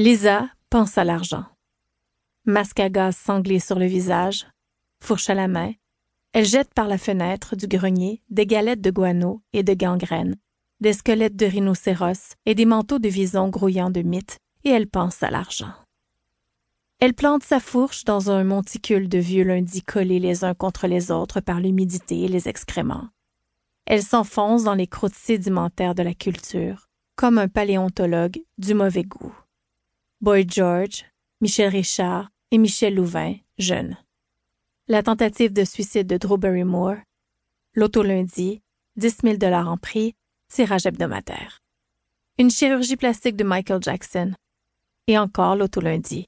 Lisa pense à l'argent. Masque à gaz sanglé sur le visage, fourche à la main, elle jette par la fenêtre du grenier des galettes de guano et de gangrène, des squelettes de rhinocéros et des manteaux de vison grouillant de mythes, et elle pense à l'argent. Elle plante sa fourche dans un monticule de vieux lundis collés les uns contre les autres par l'humidité et les excréments. Elle s'enfonce dans les croûtes sédimentaires de la culture, comme un paléontologue du mauvais goût. Boyd George, Michel Richard et Michel Louvain, jeunes. La tentative de suicide de Drew Barrymore, l'auto lundi, 10 000 dollars en prix, tirage hebdomadaire. Une chirurgie plastique de Michael Jackson. Et encore l'auto lundi.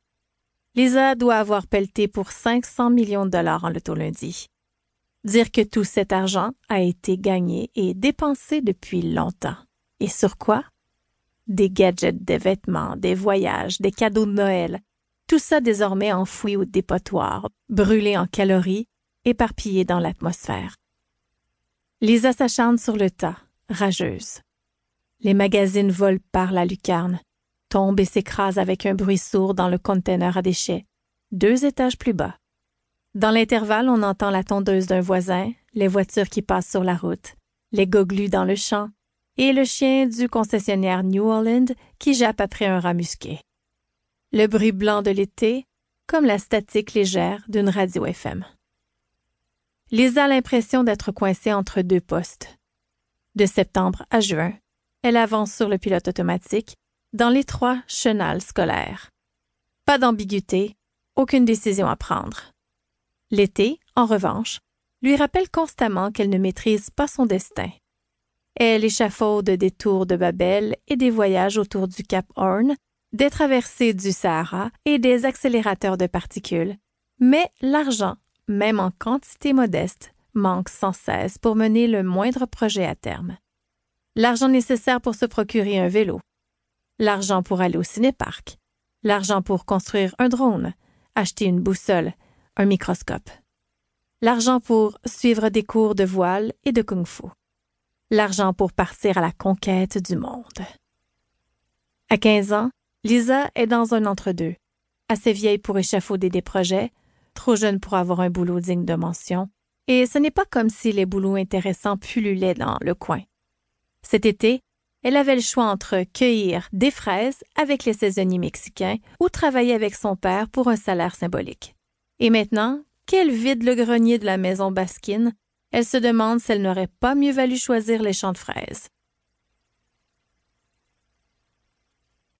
Lisa doit avoir pelleté pour 500 millions de dollars en l'auto lundi. Dire que tout cet argent a été gagné et dépensé depuis longtemps. Et sur quoi? Des gadgets, des vêtements, des voyages, des cadeaux de Noël, tout ça désormais enfoui au dépotoir, brûlé en calories, éparpillé dans l'atmosphère. Lisa s'acharne sur le tas, rageuse. Les magazines volent par la lucarne, tombent et s'écrasent avec un bruit sourd dans le conteneur à déchets, deux étages plus bas. Dans l'intervalle, on entend la tondeuse d'un voisin, les voitures qui passent sur la route, les goglus dans le champ, et le chien du concessionnaire New Orleans qui jappe après un rat musqué le bruit blanc de l'été, comme la statique légère d'une radio FM. Lisa a l'impression d'être coincée entre deux postes. De septembre à juin, elle avance sur le pilote automatique dans l'étroit chenal scolaire. Pas d'ambiguïté, aucune décision à prendre. L'été, en revanche, lui rappelle constamment qu'elle ne maîtrise pas son destin. Elle échafaude des tours de Babel et des voyages autour du Cap Horn des traversées du Sahara et des accélérateurs de particules. Mais l'argent, même en quantité modeste, manque sans cesse pour mener le moindre projet à terme. L'argent nécessaire pour se procurer un vélo, l'argent pour aller au cinéparc, l'argent pour construire un drone, acheter une boussole, un microscope, l'argent pour suivre des cours de voile et de kung-fu, l'argent pour partir à la conquête du monde. À 15 ans, Lisa est dans un entre-deux, assez vieille pour échafauder des projets, trop jeune pour avoir un boulot digne de mention, et ce n'est pas comme si les boulots intéressants pullulaient dans le coin. Cet été, elle avait le choix entre cueillir des fraises avec les saisonniers mexicains ou travailler avec son père pour un salaire symbolique. Et maintenant, qu'elle vide le grenier de la maison Baskin, elle se demande s'elle n'aurait pas mieux valu choisir les champs de fraises.